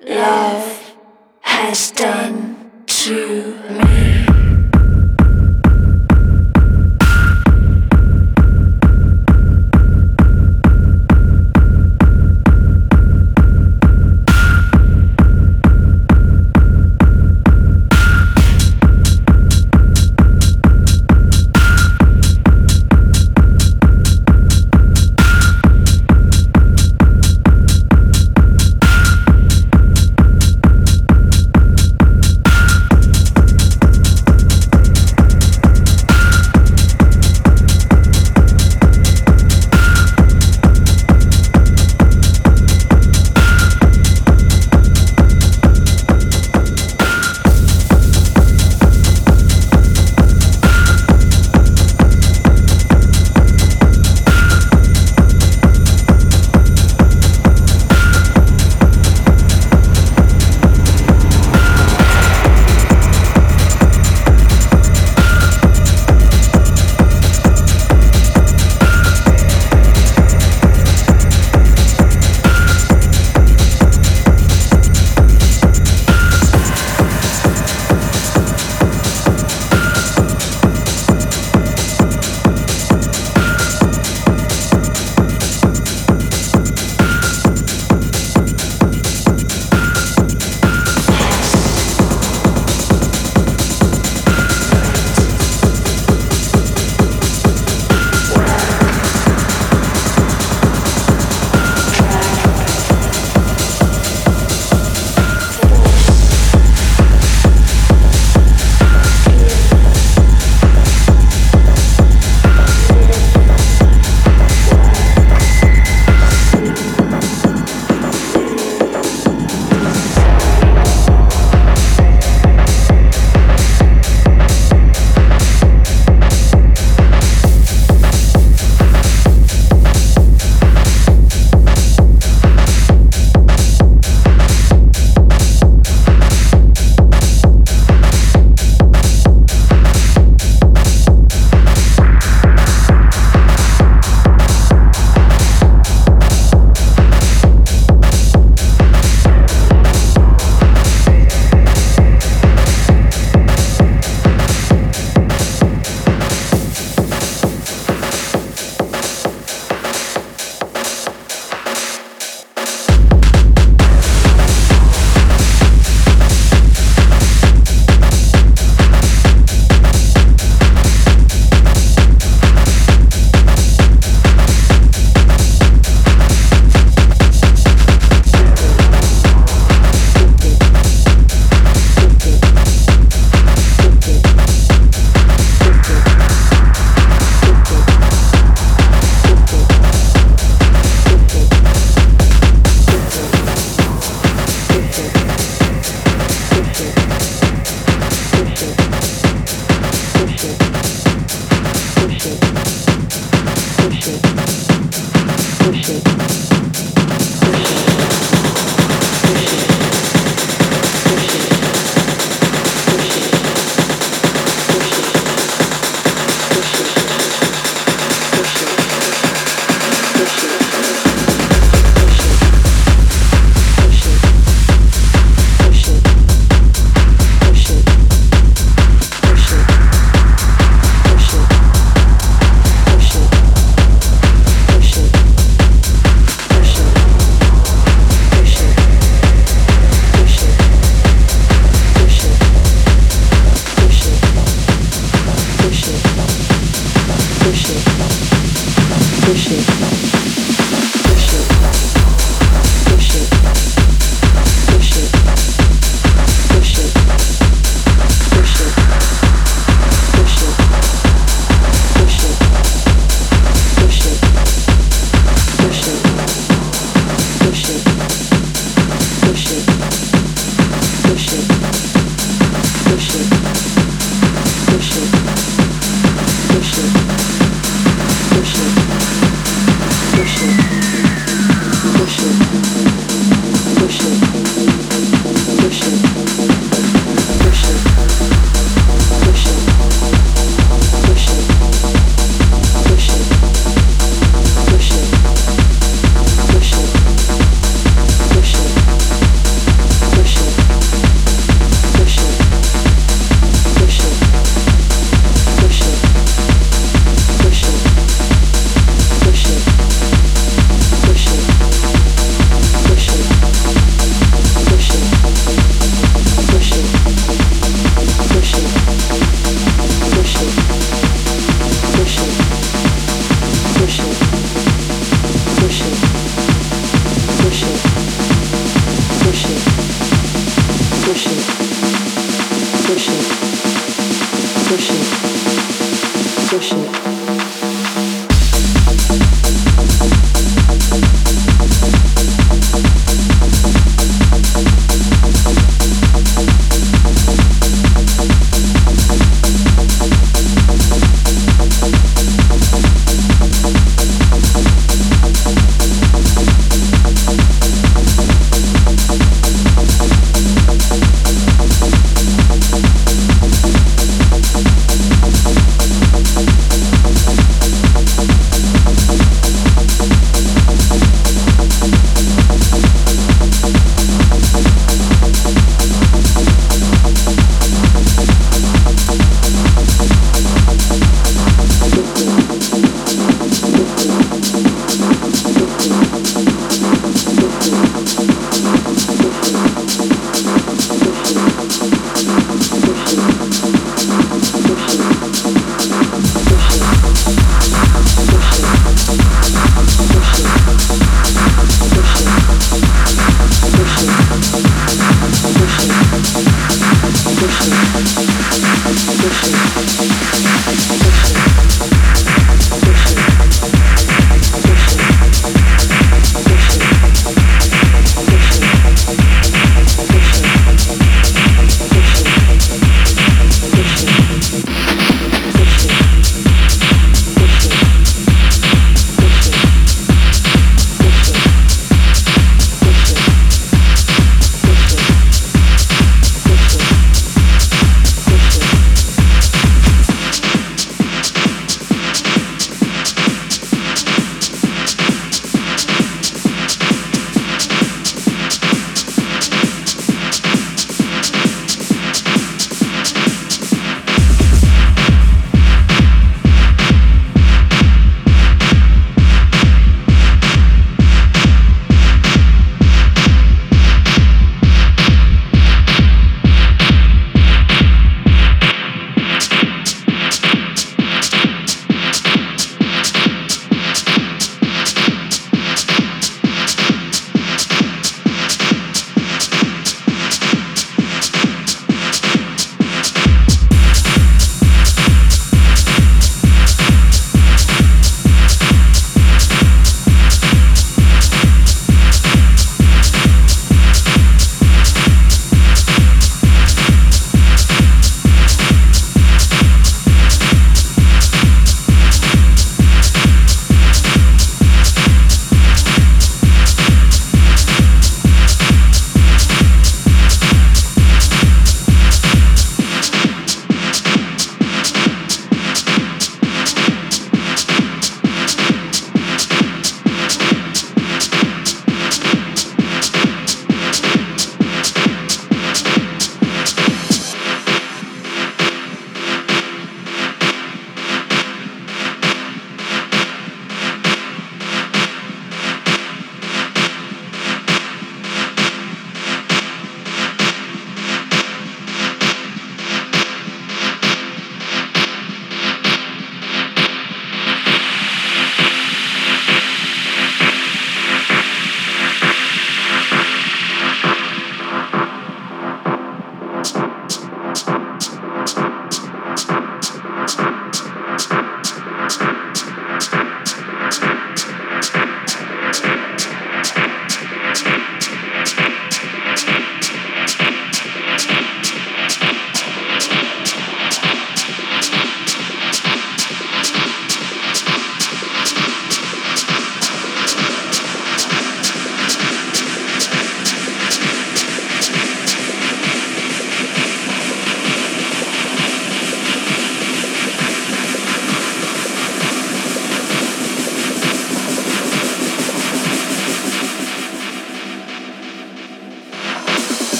love has done to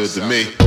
good to me.